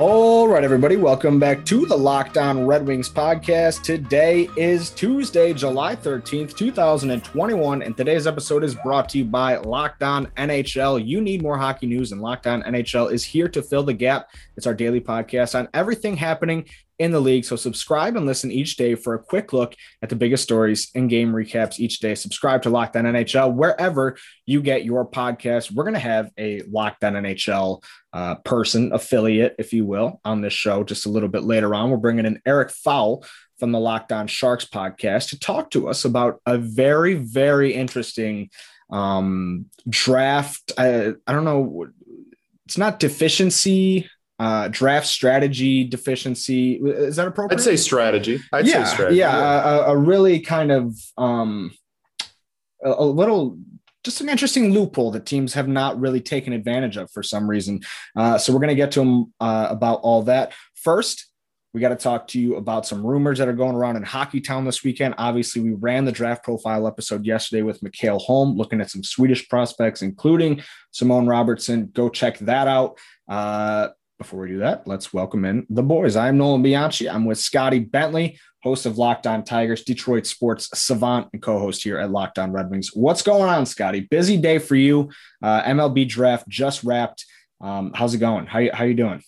All right, everybody, welcome back to the Locked On Red Wings podcast. Today is Tuesday, July 13th, 2021, and today's episode is brought to you by Locked On NHL. You need more hockey news, and Locked On NHL is here to fill the gap. It's our daily podcast on everything happening in the league. So subscribe and listen each day for a quick look at the biggest stories and game recaps each day. Subscribe to Locked On NHL wherever you get your podcast. We're going to have a Locked On NHL uh, person, affiliate, if you will, on this show just a little bit later on. We're bringing in Eric Fowl from the Locked On Sharks podcast to talk to us about a very, very interesting um, draft. I, I don't know. It's not deficiency uh, draft strategy deficiency. Is that appropriate? I'd say strategy. I'd yeah, say strategy. Yeah, yeah. A, a, really kind of um, a, a, little, just an interesting loophole that teams have not really taken advantage of for some reason. Uh, so we're going to get to them uh, about all that. First, we got to talk to you about some rumors that are going around in Hockey Town this weekend. Obviously, we ran the draft profile episode yesterday with Mikael Holm, looking at some Swedish prospects, including Simone Robertson. Go check that out. Uh, before we do that, let's welcome in the boys. I'm Nolan Bianchi. I'm with Scotty Bentley, host of Locked On Tigers, Detroit sports savant, and co-host here at Locked On Red Wings. What's going on, Scotty? Busy day for you. Uh, MLB draft just wrapped. Um, how's it going? How you, how you doing?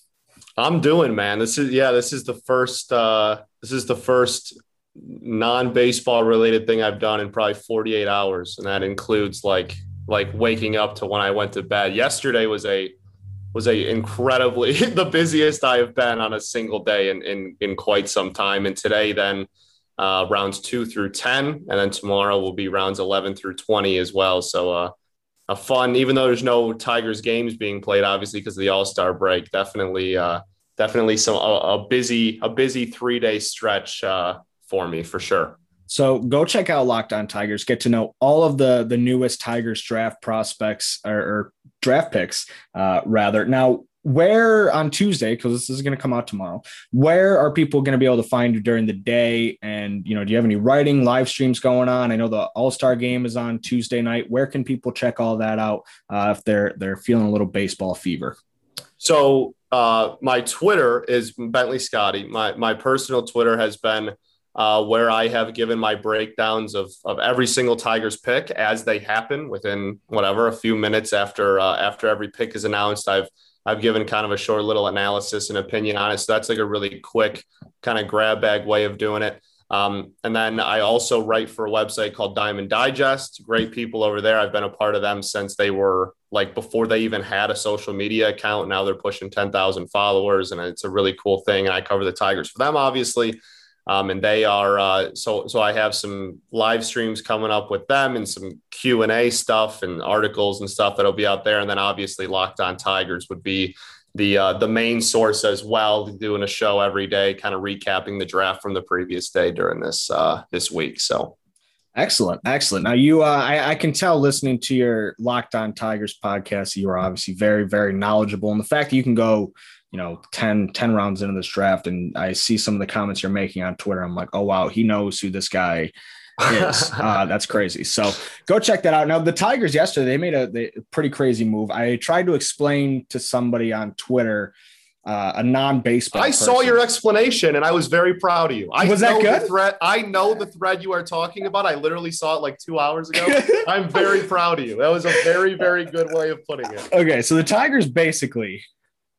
I'm doing, man. This is yeah. This is the first. Uh, this is the first non-baseball related thing I've done in probably 48 hours, and that includes like like waking up to when I went to bed. Yesterday was a was a incredibly the busiest I have been on a single day in in, in quite some time. And today, then uh, rounds two through ten, and then tomorrow will be rounds eleven through twenty as well. So uh, a fun, even though there's no Tigers games being played, obviously because of the All Star break. Definitely, uh, definitely some a, a busy a busy three day stretch uh, for me for sure. So go check out Locked On Tigers. Get to know all of the the newest Tigers draft prospects or, or draft picks, uh, rather. Now, where on Tuesday, because this is going to come out tomorrow, where are people going to be able to find you during the day? And you know, do you have any writing live streams going on? I know the All Star game is on Tuesday night. Where can people check all that out uh, if they're they're feeling a little baseball fever? So uh, my Twitter is Bentley Scotty. My my personal Twitter has been uh, where I have given my breakdowns of, of every single Tigers pick as they happen within whatever a few minutes after uh, after every pick is announced. I've I've given kind of a short little analysis and opinion on it. So that's like a really quick kind of grab bag way of doing it. Um, and then I also write for a website called Diamond Digest. Great people over there. I've been a part of them since they were like before they even had a social media account. Now they're pushing 10,000 followers, and it's a really cool thing. And I cover the Tigers for them, obviously. Um, and they are uh, so so I have some live streams coming up with them and some Q and A stuff and articles and stuff that'll be out there. And then obviously Locked On Tigers would be the uh, the main source as well, doing a show every day, kind of recapping the draft from the previous day during this uh, this week. So. Excellent, excellent. Now you, uh, I, I, can tell listening to your Locked On Tigers podcast, you are obviously very, very knowledgeable, and the fact that you can go you know 10 10 rounds into this draft and i see some of the comments you're making on twitter i'm like oh wow he knows who this guy is uh, that's crazy so go check that out now the tigers yesterday they made a they, pretty crazy move i tried to explain to somebody on twitter uh, a non-baseball. I person. saw your explanation, and I was very proud of you. I was that good? thread. I know the thread you are talking about. I literally saw it like two hours ago. I'm very proud of you. That was a very, very good way of putting it. Okay, so the Tigers basically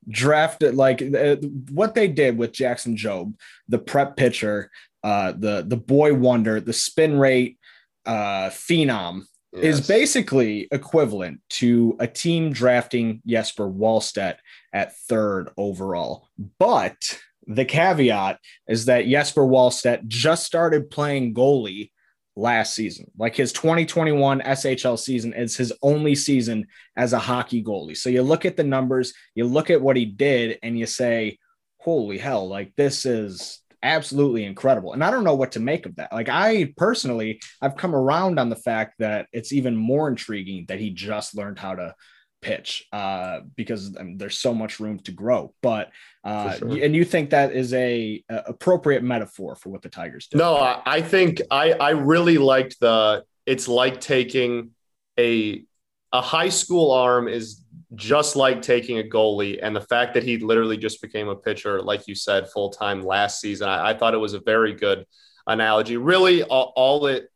drafted like uh, what they did with Jackson Jobe, the prep pitcher, uh, the the boy wonder, the spin rate uh, phenom. Yes. Is basically equivalent to a team drafting Jesper Wallstedt at third overall. But the caveat is that Jesper Wallstedt just started playing goalie last season. Like his 2021 SHL season is his only season as a hockey goalie. So you look at the numbers, you look at what he did, and you say, holy hell, like this is absolutely incredible. And I don't know what to make of that. Like I personally, I've come around on the fact that it's even more intriguing that he just learned how to pitch uh, because I mean, there's so much room to grow. But uh, sure. and you think that is a, a, appropriate metaphor for what the Tigers do? No, I, I think I I really liked the. It's like taking a a high school arm is just like taking a goalie, and the fact that he literally just became a pitcher, like you said, full time last season. I, I, thought it was a very good analogy. Really, all, all it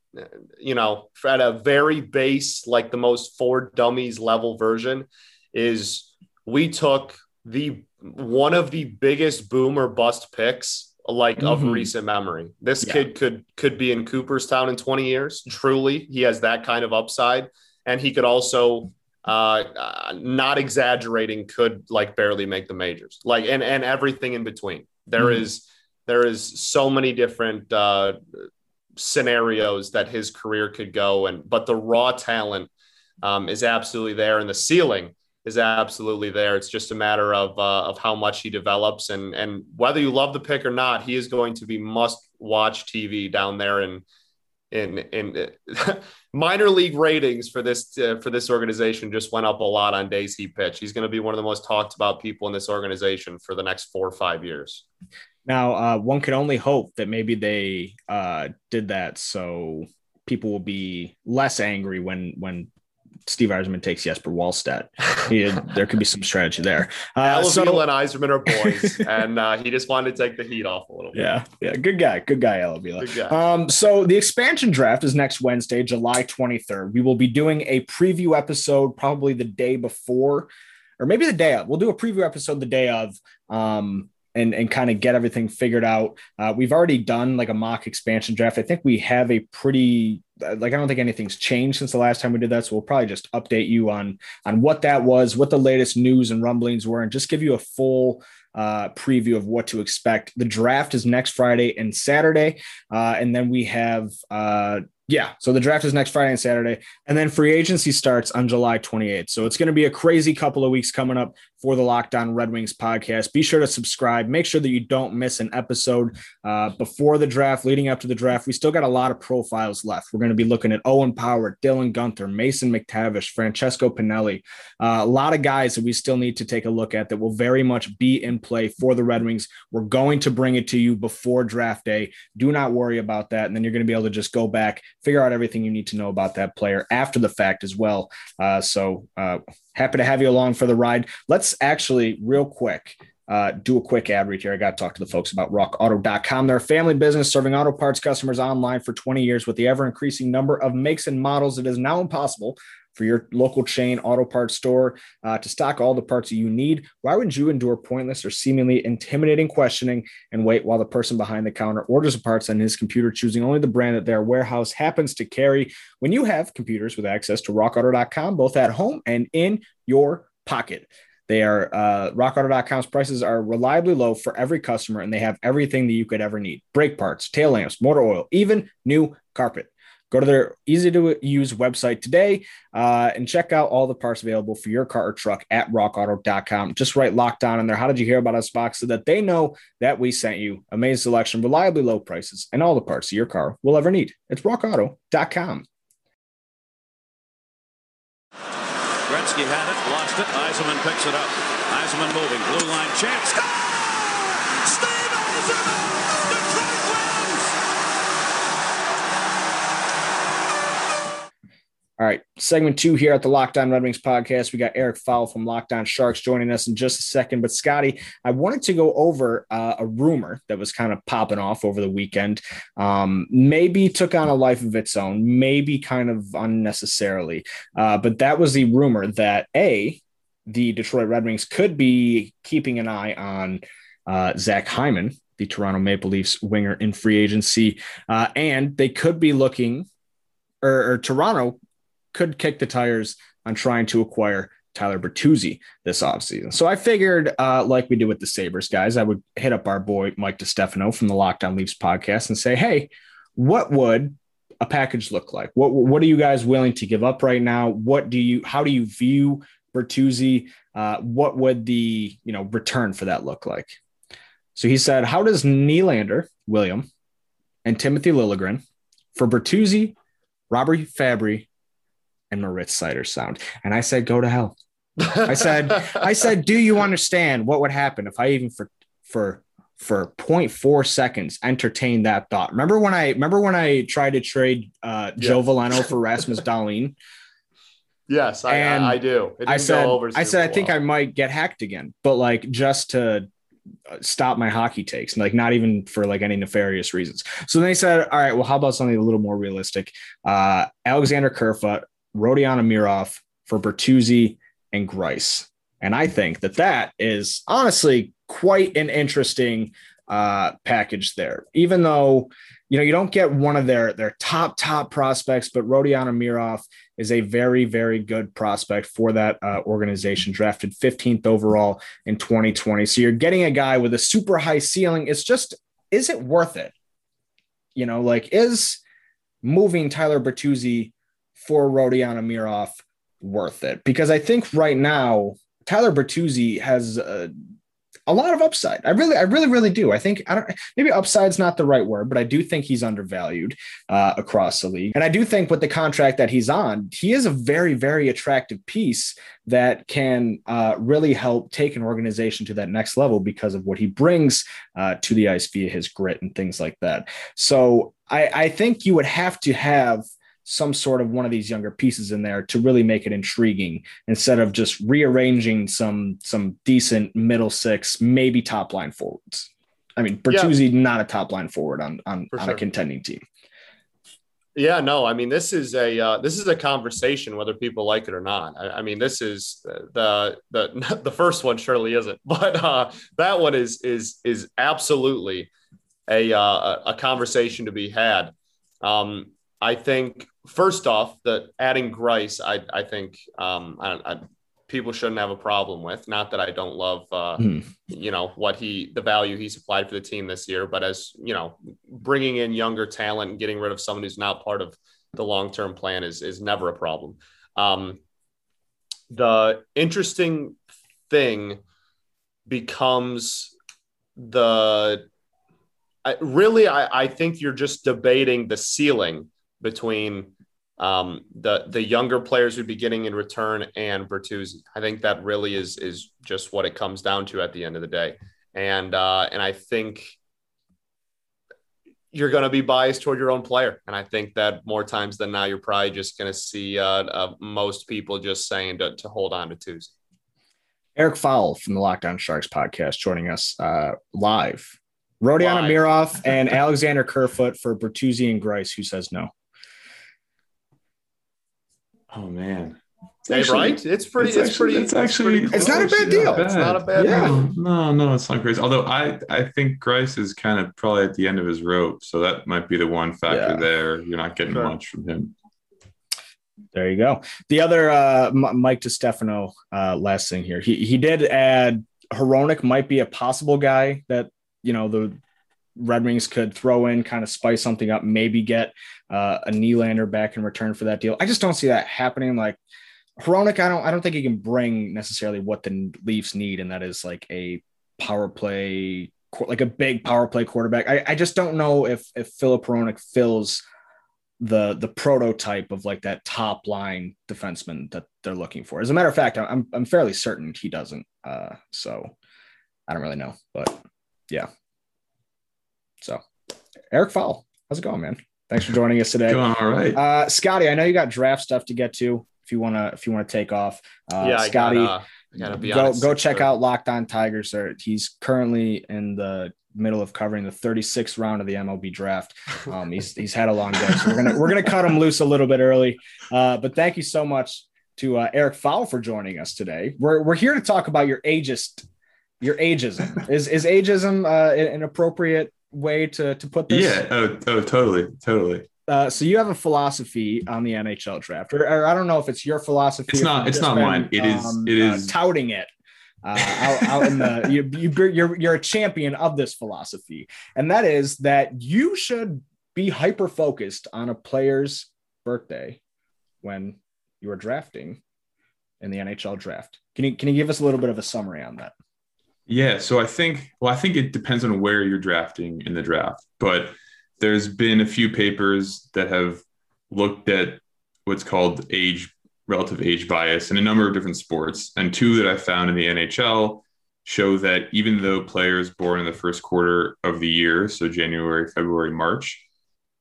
you know, at a very base, like the most for dummies level version, is we took the one of the biggest boomer bust picks like mm-hmm. of recent memory. This yeah. kid could could be in Cooperstown in 20 years. Truly, he has that kind of upside, and he could also, uh, uh, not exaggerating, could like barely make the majors. Like and and everything in between. There mm-hmm. is there is so many different uh, scenarios that his career could go. And but the raw talent um, is absolutely there, and the ceiling is absolutely there. It's just a matter of uh, of how much he develops, and and whether you love the pick or not, he is going to be must watch TV down there in in in minor league ratings for this uh, for this organization just went up a lot on days he pitched. He's going to be one of the most talked about people in this organization for the next four or five years. Now, uh, one can only hope that maybe they uh, did that so people will be less angry when when Steve Yzerman takes Jesper Wallstedt. He, there could be some strategy there. Uh, so, and Yzerman are boys, and uh, he just wanted to take the heat off a little bit. Yeah, yeah, good guy, good guy, guy. Um, so the expansion draft is next Wednesday, July 23rd. We will be doing a preview episode probably the day before, or maybe the day of. We'll do a preview episode the day of. Um, and and kind of get everything figured out. Uh, we've already done like a mock expansion draft. I think we have a pretty like I don't think anything's changed since the last time we did that. So we'll probably just update you on on what that was, what the latest news and rumblings were, and just give you a full uh, preview of what to expect. The draft is next Friday and Saturday, uh, and then we have uh, yeah. So the draft is next Friday and Saturday. And then free agency starts on July 28th. So it's going to be a crazy couple of weeks coming up for the Locked On Red Wings podcast. Be sure to subscribe. Make sure that you don't miss an episode uh, before the draft, leading up to the draft. We still got a lot of profiles left. We're going to be looking at Owen Power, Dylan Guenther, Mason McTavish, Francesco Pinelli, uh, a lot of guys that we still need to take a look at that will very much be in play for the Red Wings. We're going to bring it to you before draft day. Do not worry about that. And then you're going to be able to just go back, figure out everything you need to know about that player after the fact as well. Uh, so, uh, happy to have you along for the ride. Let's actually, real quick, uh, do a quick ad read here. I got to talk to the folks about rockauto.com. They're a family business serving auto parts customers online for 20 years with the ever increasing number of makes and models. It is now impossible for your local chain auto parts store uh, to stock all the parts you need. Why would you endure pointless or seemingly intimidating questioning and wait while the person behind the counter orders the parts on his computer, choosing only the brand that their warehouse happens to carry? When you have computers with access to rockauto.com, both at home and in your pocket. They are uh, rockauto.com's prices are reliably low for every customer, and they have everything that you could ever need brake parts, tail lamps, motor oil, even new carpet. Go to their easy to use website today uh, and check out all the parts available for your car or truck at rockauto.com. Just write lockdown in there. How did you hear about us box so that they know that we sent you amazing selection, reliably low prices, and all the parts your car will ever need. It's rockauto.com. Gretzky had it, lost it. Yzerman picks it up. Yzerman moving, blue line chance. All right, segment two here at the Locked On Red Wings podcast. We got Eric Fowl from Locked On Sharks joining us in just a second. But Scotty, I wanted to go over uh, a rumor that was kind of popping off over the weekend. Um, maybe took on a life of its own, maybe kind of unnecessarily. Uh, but that was the rumor that A, the Detroit Red Wings could be keeping an eye on uh, Zach Hyman, the Toronto Maple Leafs winger in free agency, uh, and they could be looking or, or, Toronto could kick the tires on trying to acquire Tyler Bertuzzi this offseason. So I figured, uh, like we did with the Sabres guys, I would hit up our boy Mike DeStefano from the Locked On Leafs podcast and say, hey, what would a package look like? What what are you guys willing to give up right now? What do you how do you view Bertuzzi? Uh, what would the you know return for that look like? So he said, how does Nylander, William, and Timothy Liljegren for Bertuzzi, Robert Fabbri, and Moritz Seider sound? And I said, go to hell. I said, I said, do you understand what would happen if I even for for for 0.4 seconds entertain that thought. Remember when I remember when I tried to trade uh, yeah. Joe Veleno for Rasmus Dahlin? Yes, I, and I, I do. I said, I said, I think I might get hacked again, but like just to uh, stop my hockey takes, like not even for like any nefarious reasons. So they said, all right, well, how about something a little more realistic? Uh, Alexander Kerfoot, Rodion Amirov for Bertuzzi and Greiss. And I think that that is honestly quite an interesting uh, package there. Even though you know you don't get one of their their top top prospects, but Rodion Amirov is a very very good prospect for that uh, organization. Drafted 15th overall in 2020, so you're getting a guy with a super high ceiling. It's just is it worth it? You know, like is moving Tyler Bertuzzi for Rodion Amirov worth it? Because I think right now Tyler Bertuzzi has. Uh, a lot of upside. I really, I really, really do. I think I don't maybe upside's not the right word, but I do think he's undervalued uh, across the league. And I do think with the contract that he's on, he is a very, very attractive piece that can uh, really help take an organization to that next level because of what he brings uh, to the ice via his grit and things like that. So I, I think you would have to have some sort of one of these younger pieces in there to really make it intriguing instead of just rearranging some some decent middle six, maybe top line forwards. I mean, Bertuzzi yeah. not a top line forward on on, on sure. a contending team. Yeah, no, I mean this is a uh, this is a conversation whether people like it or not. I, I mean this is the the the first one surely isn't, but uh, that one is is is absolutely a uh, a conversation to be had. Um, I think first off, that adding Greiss, I I think um, I, I, people shouldn't have a problem with. Not that I don't love, uh, mm. you know, what he the value he supplied for the team this year, but as you know, bringing in younger talent and getting rid of someone who's not part of the long term plan is is never a problem. Um, the interesting thing becomes the I, really I, I think you're just debating the ceiling between um, the the younger players who'd be getting in return and Bertuzzi. I think that really is is just what it comes down to at the end of the day. And uh, and I think you're going to be biased toward your own player. And I think that more times than not, you're probably just going to see uh, uh, most people just saying to, to hold on to Tuesday. Eric Fowl from the Locked On Sharks podcast joining us uh, live. Rodion Amirov and Alexander Kerfoot for Bertuzzi and Greiss. Who says no? Oh man. It's hey, actually, right? It's pretty. It's, it's actually, pretty. It's actually. It's, it's not a bad deal. Bad. It's not a bad yeah. deal. No, no, it's not crazy. Although I, I think Greiss is kind of probably at the end of his rope, so that might be the one factor yeah. there. You're not getting sure. much from him. There you go. The other uh, Mike DiStefano, uh, last thing here. He he did add Hronek might be a possible guy that you know the Red Wings could throw in, kind of spice something up, maybe get uh, a Nylander back in return for that deal. I just don't see that happening. Like Hronek, I don't, I don't think he can bring necessarily what the Leafs need, and that is like a power play, like a big power play quarterback. I, I just don't know if if Filip Hronek fills the the prototype of like that top line defenseman that they're looking for. As a matter of fact, I'm I'm fairly certain he doesn't. Uh, so I don't really know, but yeah. So, Eric Fowl, how's it going, man? Thanks for joining us today. Going all right, uh, Scotty. I know you got draft stuff to get to. If you wanna, if you wanna take off, uh, yeah, Scotty, gotta, gotta go honest, go check sure. out Locked On Tigers. Sir. He's currently in the middle of covering the 36th round of the MLB draft. Um, he's he's had a long day, so we're gonna we're gonna cut him loose a little bit early. Uh, but thank you so much to uh, Eric Fowl for joining us today. We're we're here to talk about your ageist, your ageism. Is is ageism uh, an appropriate way to to put this? Yeah. Oh, oh, totally, totally. Uh, so you have a philosophy on the NHL draft, or, or I don't know if it's your philosophy. It's not. It's not been, mine. It is. Um, it is uh, touting it. Uh, out, out, in the you, you you're you're a champion of this philosophy, and that is that you should be hyper focused on a player's birthday when you are drafting in the NHL draft. Can you can you give us a little bit of a summary on that? Yeah, so I think well, I think it depends on where you're drafting in the draft, but there's been a few papers that have looked at what's called age relative age bias in a number of different sports, and two that I found in the NHL show that even though players born in the first quarter of the year, so January, February, March,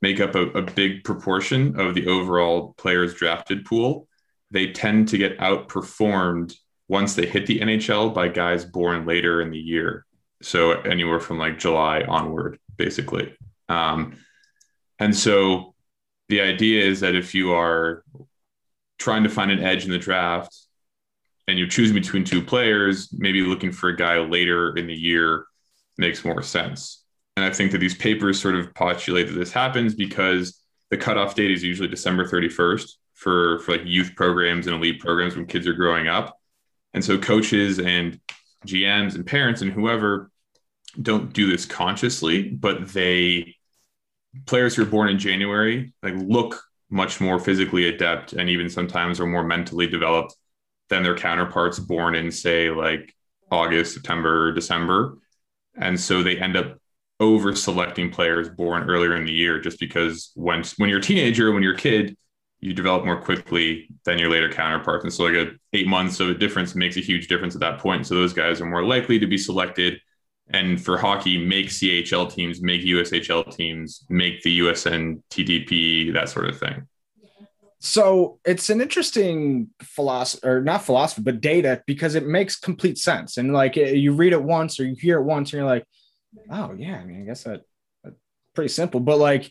make up a, a big proportion of the overall players drafted pool, they tend to get outperformed once they hit the NHL by guys born later in the year. So anywhere from like July onward, basically. Um, and so the idea is that if you are trying to find an edge in the draft and you're choosing between two players, maybe looking for a guy later in the year makes more sense. And I think that these papers sort of postulate that this happens because the cutoff date is usually December 31st for, for like youth programs and elite programs when kids are growing up. And so coaches and GMs and parents and whoever don't do this consciously, but they players who are born in January like look much more physically adept and even sometimes are more mentally developed than their counterparts born in say like August, September, December. And so they end up over selecting players born earlier in the year just because when when you're a teenager, when you're a kid, you develop more quickly than your later counterparts. And so like a eight months of a difference makes a huge difference at that point. So those guys are more likely to be selected. And for hockey, make CHL teams, make USHL teams, make the USNTDP, that sort of thing. So it's an interesting philosophy, or not philosophy, but data because it makes complete sense. And like eh, you read it once or you hear it once, and you're like, oh yeah, I mean, I guess that, pretty simple. But like,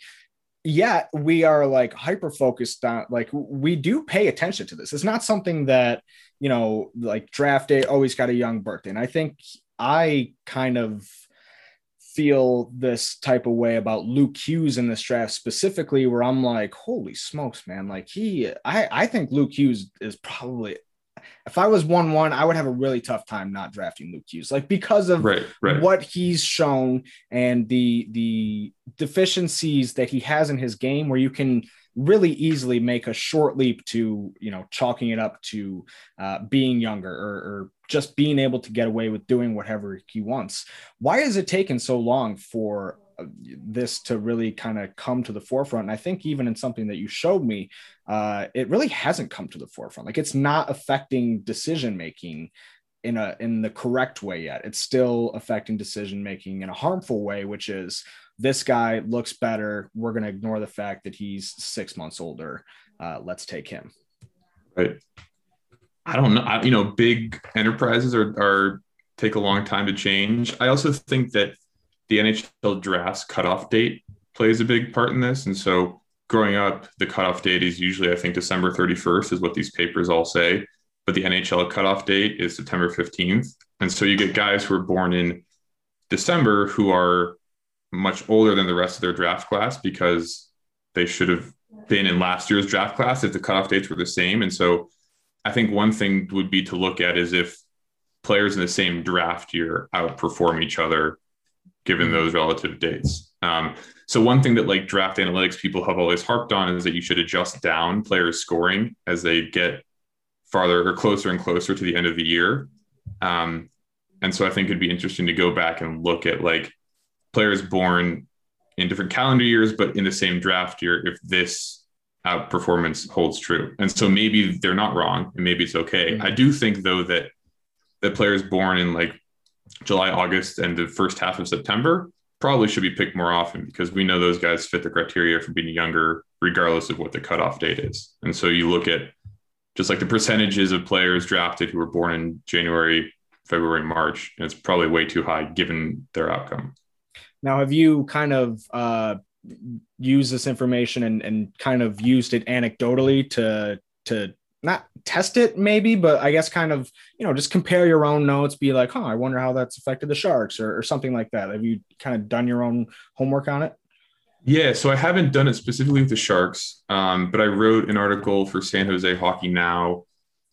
yeah, we are like hyper focused on like we do pay attention to this. It's not something that you know, like draft day always got a young birthday. And I think I kind of feel this type of way about Luke Hughes in this draft specifically, where I'm like, holy smokes, man! Like he, I, I think Luke Hughes is probably. If I was one one, I would have a really tough time not drafting Luke Hughes, like because of right, right. what he's shown and the the deficiencies that he has in his game, where you can really easily make a short leap to you know chalking it up to uh, being younger or, or, just being able to get away with doing whatever he wants why has it taken so long for this to really kind of come to the forefront and i think even in something that you showed me uh, it really hasn't come to the forefront like it's not affecting decision making in a in the correct way yet it's still affecting decision making in a harmful way which is this guy looks better. We're going to ignore the fact that he's six months older. Uh, let's take him. Right. I don't know. I, you know, big enterprises are, are take a long time to change. I also think that the NHL drafts cutoff date plays a big part in this. And so growing up, the cutoff date is usually, I think, December 31st is what these papers all say. But the NHL cutoff date is September 15th. And so you get guys who are born in December who are much older than the rest of their draft class because they should have been in last year's draft class if the cutoff dates were the same. And so I think one thing would be to look at is if players in the same draft year outperform each other given those relative dates. Um, so one thing that like draft analytics people have always harped on is that you should adjust down players scoring as they get farther or closer and closer to the end of the year. Um, and so I think it'd be interesting to go back and look at like players born in different calendar years, but in the same draft year, if this outperformance holds true. And so maybe they're not wrong and maybe it's okay. Mm-hmm. I do think though that that players born in like July, August, and the first half of September probably should be picked more often because we know those guys fit the criteria for being younger, regardless of what the cutoff date is. And so you look at just like the percentages of players drafted who were born in January, February, March, and it's probably way too high given their outcome. Now, have you kind of uh, used this information and, and kind of used it anecdotally to to not test it maybe, but I guess kind of you know just compare your own notes, be like, huh, I wonder how that's affected the Sharks or, or something like that. Have you kind of done your own homework on it? Yeah, so I haven't done it specifically with the Sharks, um, but I wrote an article for San Jose Hockey Now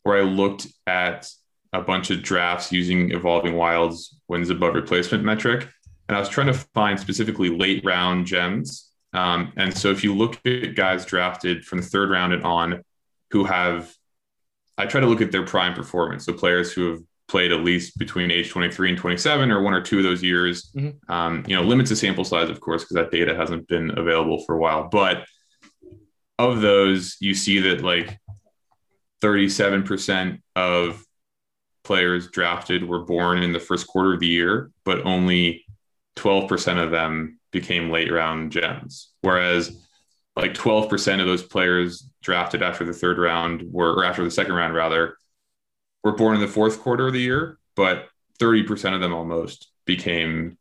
where I looked at a bunch of drafts using Evolving Wild's wins above replacement metric. And I was trying to find specifically late round gems Um, and so if you look at guys drafted from the third round and on who have, I try to look at their prime performance. So players who have played at least between age 23 and 27 or one or two of those years. Mhm. Um, you know, limits the sample size, of course, because that data hasn't been available for a while. But of those, you see that like 37% of players drafted were born in the first quarter of the year, but only 12% of them became late round gems. Whereas like 12% of those players drafted after the third round were, or after the second round rather, were born in the fourth quarter of the year, but 30% of them almost became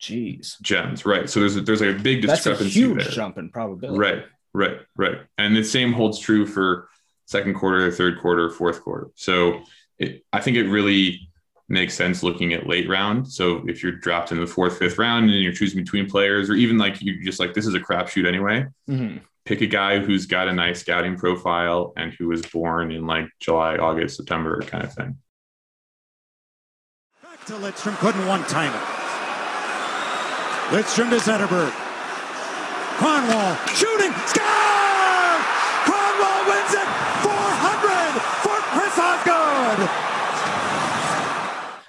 Jeez. gems. Right. So there's a, there's a big discrepancy. That's a huge there. jump in probability. Right, right, right. And the same holds true for second quarter, third quarter, fourth quarter. So it, I think it really makes sense looking at late round. So if you're dropped in the fourth, fifth round and you're choosing between players, or even like you're just like this is a crapshoot anyway, Mhm. pick a guy who's got a nice scouting profile and who was born in like July, August, September kind of thing. Back to Lidstrom, couldn't one time it. Lidstrom to Zetterberg. Kronwall shooting, score! Kronwall wins it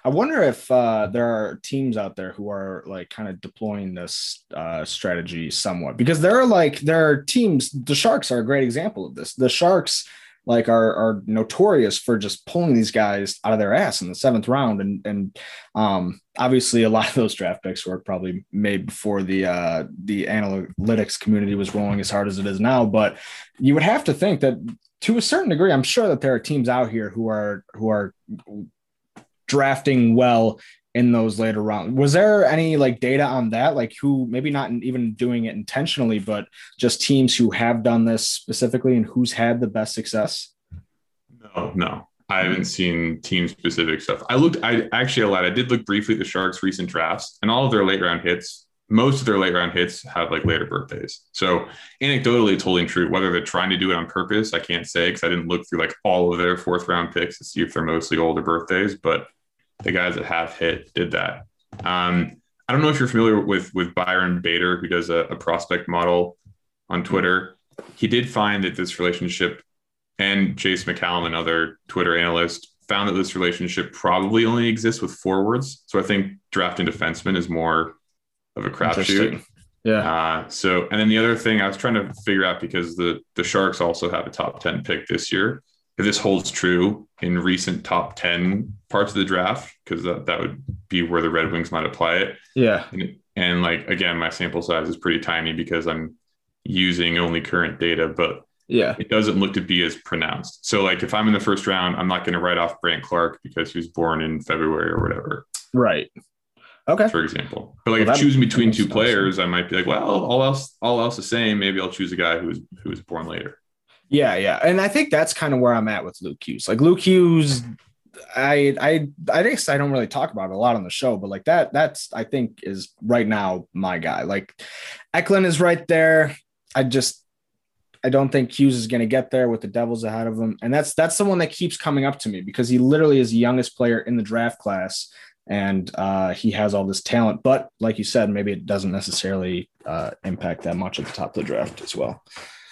I wonder if uh, there are teams out there who are like kind of deploying this uh, strategy somewhat because there are like there are teams. The Sharks are a great example of this. The Sharks like are are notorious for just pulling these guys out of their ass in the seventh round, and and um, obviously a lot of those draft picks were probably made before the uh, the analytics community was rolling as hard as it is now. But you would have to think that to a certain degree, I'm sure that there are teams out here who are who are drafting well in those later rounds. Was there any like data on that? Like who maybe not even doing it intentionally, but just teams who have done this specifically and who's had the best success? No, no. I haven't seen team specific stuff. I looked, I actually a lot. I did look briefly at the Sharks' recent drafts and all of their late round hits. Most of their late round hits have like later birthdays. So anecdotally, it's holding true. Whether they're trying to do it on purpose, I can't say because I didn't look through like all of their fourth round picks to see if they're mostly older birthdays. But the guys that have hit did that. Um, I don't know if you're familiar with with Byron Bader, who does a, a prospect model on Twitter. He did find that this relationship, and Chase McCallum, another Twitter analyst, found that this relationship probably only exists with forwards. So I think drafting defensemen is more of a crapshoot. Yeah. Uh, so, and then the other thing I was trying to figure out because the the Sharks also have a top ten pick this year. If this holds true in recent top ten parts of the draft, because that, that would be where the Red Wings might apply it. Yeah. And, and like again, my sample size is pretty tiny because I'm using only current data, but Yeah. it doesn't look to be as pronounced. So, like if I'm in the first round, I'm not going to write off Brandt Clarke because he was born in February or whatever Right. Okay. for example. But like Well, if choosing between two makes players, I might be like, well, all else all else the same. Maybe I'll choose a guy who was who was born later. Yeah, yeah, and I think that's kind of where I'm at with Luke Hughes. Like Luke Hughes, I, I, I guess I don't really talk about it a lot on the show, but like that, that's I think is right now my guy. Like Eklund is right there. I just, I don't think Hughes is going to get there with the Devils ahead of him, and that's that's the one that keeps coming up to me because he literally is the youngest player in the draft class, and uh, he has all this talent. But like you said, maybe it doesn't necessarily uh, impact that much at the top of the draft as well.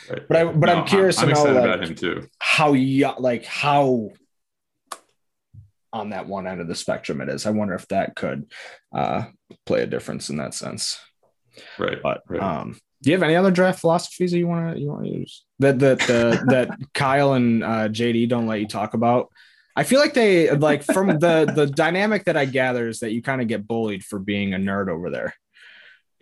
Right. But I- but I'm curious I'm, to know, like- about him too. how young, like how on that one end of the spectrum it is. I wonder if that could uh, play a difference in that sense. Right. But right. um, do you have any other draft philosophies that you want to you want to use that that the, that Kyle and uh, JD don't let you talk about? I feel like they like from the the dynamic that I gather is that you kind of get bullied for being a nerd over there.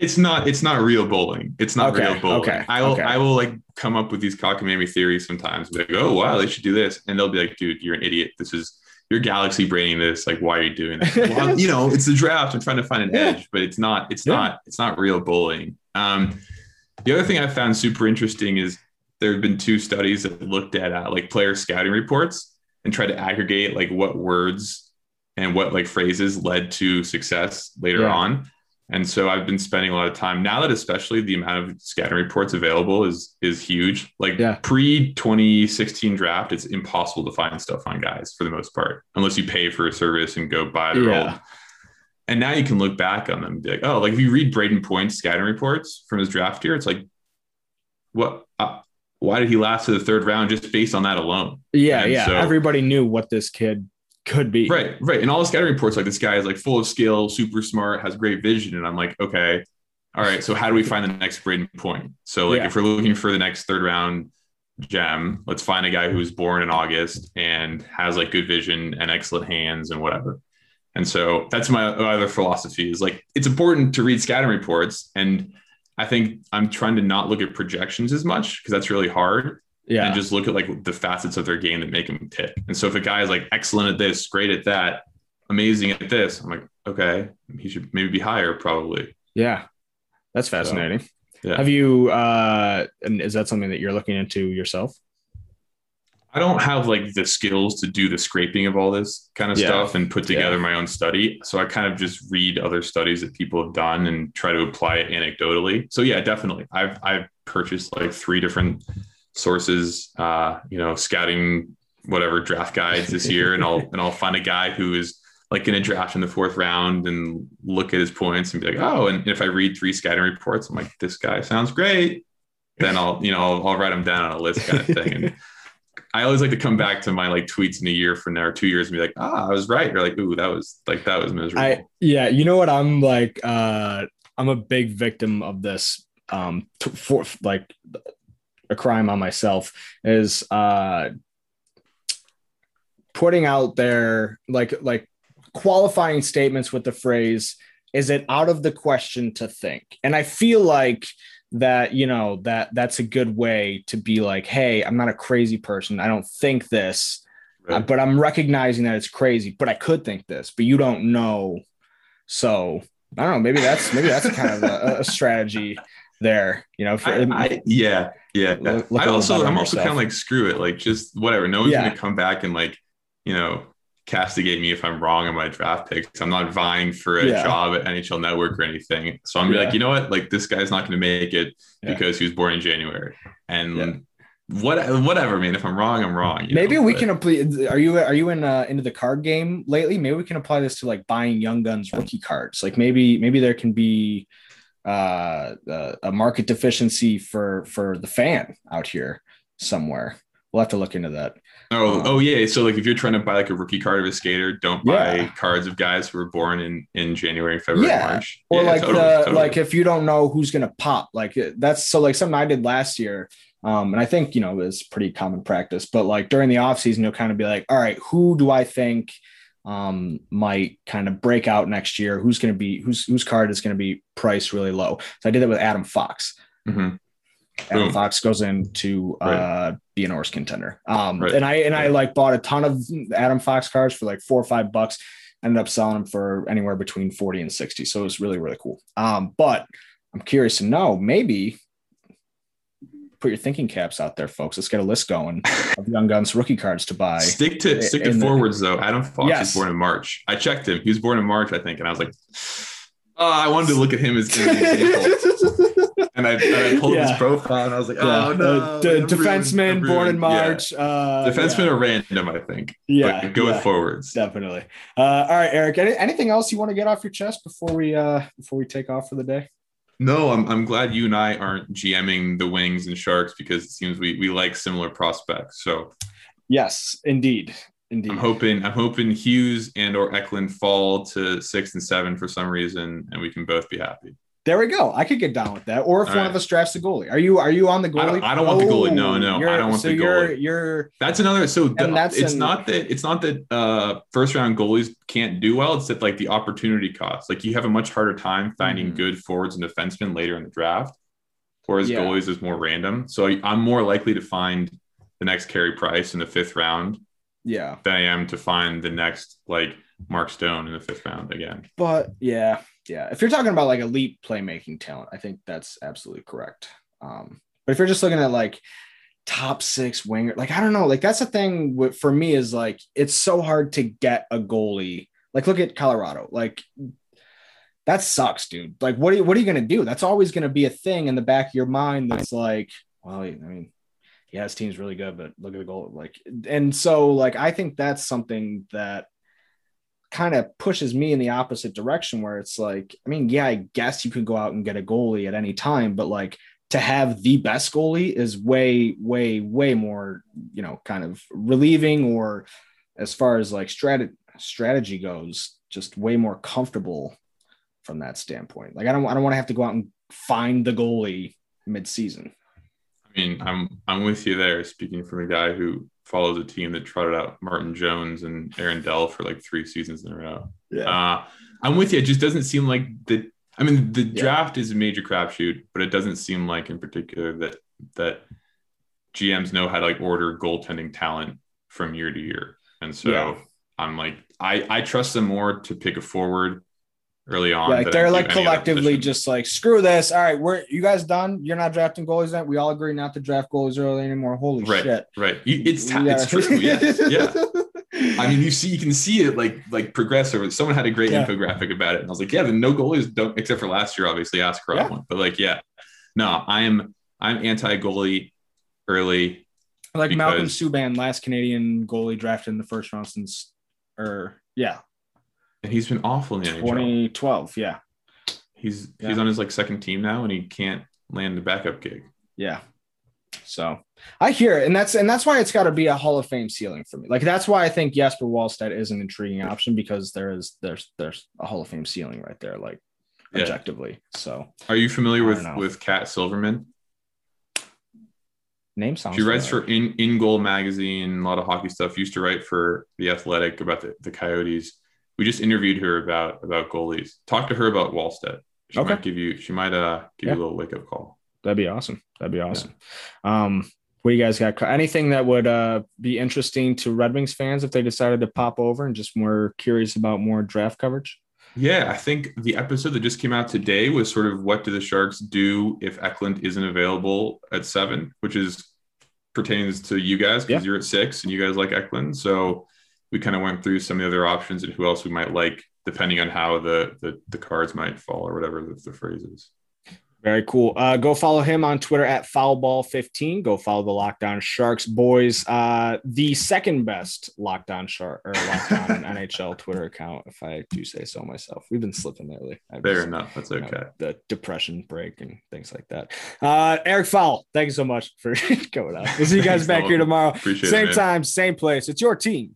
It's not. It's not real bowling. It's not Okay, real bowling. okay, I will. okay. I will like come up with these cockamamie theories sometimes. Be like, oh wow, they should do this, and they'll be like, dude, you're an idiot. This is you're galaxy braining this. Like, why are you doing this? well, you know, it's the draft. I'm trying to find an Yeah. edge, but it's not. It's Yeah. not. It's not real bowling. Um, the other thing I found super interesting is there have been two studies that looked at uh, like player scouting reports and tried to aggregate like what words and what like phrases led to success later Yeah. on. And so I've been spending a lot of time now that especially the amount of scouting reports available is is huge. Like Yeah. pre 2016 draft, it's impossible to find stuff on guys for the most part, unless you pay for a service and go buy their Yeah. old. And now you can look back on them and be like, oh, like if you read Brayden Point's scouting reports from his draft year, it's like what? Uh, why did he last to the third round just based on that alone? Yeah, And yeah. so- Everybody knew what this kid could be. Right, right. And all the scouting reports, like this guy is like full of skill, super smart, has great vision. And I'm like, okay, all right. So how do we find the next Brayden Point? So like, Yeah. if we're looking for the next third round gem, let's find a guy who's born in August and has like good vision and excellent hands and whatever. And so that's my other philosophy is like it's important to read scouting reports. And I think I'm trying to not look at projections as much because that's really hard Yeah. and just look at like the facets of their game that make them tick. And so if a guy is like excellent at this, great at that, amazing at this, I'm like, okay, he should maybe be higher probably. yeah. That's fascinating. yeah. Have you uh and is that something that you're looking into yourself? I don't have like the skills to do the scraping of all this kind of Yeah. stuff and put together my own study. So I kind of just read other studies that people have done and try to apply it anecdotally. So yeah, definitely. I've I've purchased like three different sources, uh, you know, scouting whatever draft guides this year, and I'll and I'll find a guy who is like going to draft in the fourth round and look at his points and be like, oh, and if I read three scouting reports, I'm like, this guy sounds great. Then I'll you know I'll, I'll write him down on a list kind of thing. And I always like to come back to my like tweets in a year from now or two years and be like, ah, I was right. Or like, ooh, that was like that was miserable. I yeah, you know what I'm like uh I'm a big victim of this um t- for like a crime on myself is uh putting out there like like qualifying statements with the phrase is it out of the question to think? And i feel like that you know that that's a good way to be like hey i'm not a crazy person. I don't think this uh, Right. but i'm recognizing that it's crazy but i could think this but you don't know. So i don't know maybe that's maybe that's kind of a, a strategy there you know for, I, I- yeah, yeah. Look- look I also, I'm also kind of like screw it, like just whatever. No one's Yeah. gonna come back and like, you know, castigate me if I'm wrong on my draft picks. I'm not vying for a Yeah. job at NHL Network or anything. So I'm Yeah. like, you know what? Like this guy's not gonna make it because he was born in January. And what, whatever, man. If I'm wrong, I'm wrong. you maybe know, we but- can apply are you are you in uh, into the card game lately maybe we can apply this to like buying young guns rookie cards like maybe maybe there can be uh a, a market deficiency for for the fan out here somewhere we'll have to look into that Oh, Um, oh yeah. So like if you're trying to buy like a rookie card of a skater, don't buy Yeah. cards of guys who were born in in January, February, Yeah. March. or Yeah, like totally, the totally. like if you don't know who's gonna pop like that's so like something i did last year um and i think you know is pretty common practice but like during the off season you'll kind of be like all right who do i think um might kind of break out next year who's going to be whose whose card is going to be priced really low so i did that with adam fox Mhm. Adam Boom. Fox goes into uh be an Norris contender. Um Right. and I and I like bought a ton of Adam Fox cards for like four or five bucks. Ended up selling them for anywhere between 40 and 60. So it was really, really cool. Um, but I'm curious to know maybe put your thinking caps out there, folks. Let's get a list going of young guns rookie cards to buy. Stick to stick to the- forwards though. Adam Fox Yes. is born in March. I checked him. He was born in March, I think, and I was like, oh, I wanted to look at him as an example. And I, and I pulled Yeah. his profile and I was like, Yeah. oh no, Uh, d- ruined. defenseman I'm born in ruined. March. Uh, Yeah. Defensemen yeah. are random, I think. Yeah, But go yeah. with forwards. Definitely. Uh, all right, Eric. Any, anything else you want to get off your chest before we uh before we take off for the day? No, I'm, I'm glad you and I aren't GMing the Wings and Sharks because it seems we, we like similar prospects. So Yes, indeed, indeed. I'm hoping I'm hoping Hughes and or Eklund fall to six and seven for some reason, and we can both be happy. There we go. I could get down with that. Or if All one right. of us drafts the goalie. Are you are you on the I goalie? don't- I don't want the goalie. No, no, I don't want so the you're, goalie. You're That's another. So the, And that's it's an- not that it's not that uh, first round goalies can't do well. It's that like the opportunity cost. Like you have a much harder time finding Mhm. good forwards and defensemen later in the draft, whereas Yeah. goalies is more random. So I- I'm more likely to find the next Carey Price in the fifth round yeah. than I am to find the next like Mark Stone in the fifth round again. But yeah, yeah. If you're talking about like elite playmaking talent, I think that's absolutely correct. Um, but if you're just looking at like top six winger, like I don't know, like that's the thing for me is like it's so hard to get a goalie. Like look at Colorado, like that sucks, dude. Like what are you, what are you gonna do? That's always gonna be a thing in the back of your mind. That's like, well, I mean, yeah, his team's really good, but look at the goal. Like, and so like I think that's something that kind of pushes me in the opposite direction where it's like, I mean, yeah, I guess you can go out and get a goalie at any time, but like to have the best goalie is way, way, way more, you know, kind of relieving or as far as like strat- strategy goes, just way more comfortable from that standpoint. Like I don't I don't want to have to go out and find the goalie mid-season. I mean, I'm I'm with you there. Speaking from a guy who follows a team that trotted out Martin Jones and Aaron Dell for like three seasons in a row. Yeah. Uh, I'm with you. It just doesn't seem like the. I mean, the Yeah. draft is a major crapshoot, but it doesn't seem like, in particular, that that GMs know how to like order goaltending talent from year to year. And so Yeah. I'm like, I I trust them more to pick a forward early on. like they're like collectively just like screw this. All right, we're you guys done. You're not drafting goalies. Then we all agree not to draft goalies early anymore. Holy right, shit! right. It's We it's gotta- true. Yes, yeah. I mean, you see, you can see it like like progress over. Someone had a great Yeah. infographic about it, and I was like, yeah, the no goalies don't, except for last year, obviously, Askarov Yeah. one. But like, yeah, no, I am I'm anti goalie early. like Malcolm because- Subban, last Canadian goalie drafted in the first round since, or yeah, And he's been awful in the NHL. 2012. Yeah, He's Yeah. he's on his like second team now, and he can't land the backup gig. yeah. So I hear it, and that's and that's why it's got to be a Hall of Fame ceiling for me. Like that's why I think Jesper Wallstedt is an intriguing option because there is there's there's a Hall of Fame ceiling right there, like Yeah. objectively. So Are you familiar with know. with Kat Silverman? name sounds. She writes familiar. for In In Goal magazine, a lot of hockey stuff. Used to write for the Athletic about the, the Coyotes. We just interviewed her about about goalies. Talk to her about Wallstedt. She Okay. might give you. She might uh give Yeah. you a little wake up call. That'd be awesome. That'd be awesome. Um, what do you guys got? Anything that would uh, be interesting to Red Wings fans if they decided to pop over and just were curious about more draft coverage? Yeah, I think the episode that just came out today was sort of what do the Sharks do if Eklund isn't available at seven, which is pertains to you guys because Yeah. you're at six and you guys like Eklund. So we kind of went through some of the other options and who else we might like depending on how the the, the cards might fall or whatever the, the phrase is. Very cool. Uh, go follow him on Twitter at foulball15. Go follow the Locked On Sharks boys. Uh, the second best Locked On Shark or Locked On NHL Twitter account, if I do say so myself. We've been slipping lately. I've Fair just- enough. That's you know, okay. the depression break and things like that. Uh, Eric Fowl, thank you so much for coming out. We'll see you guys back here tomorrow. Appreciate same man. time, same place. It's your team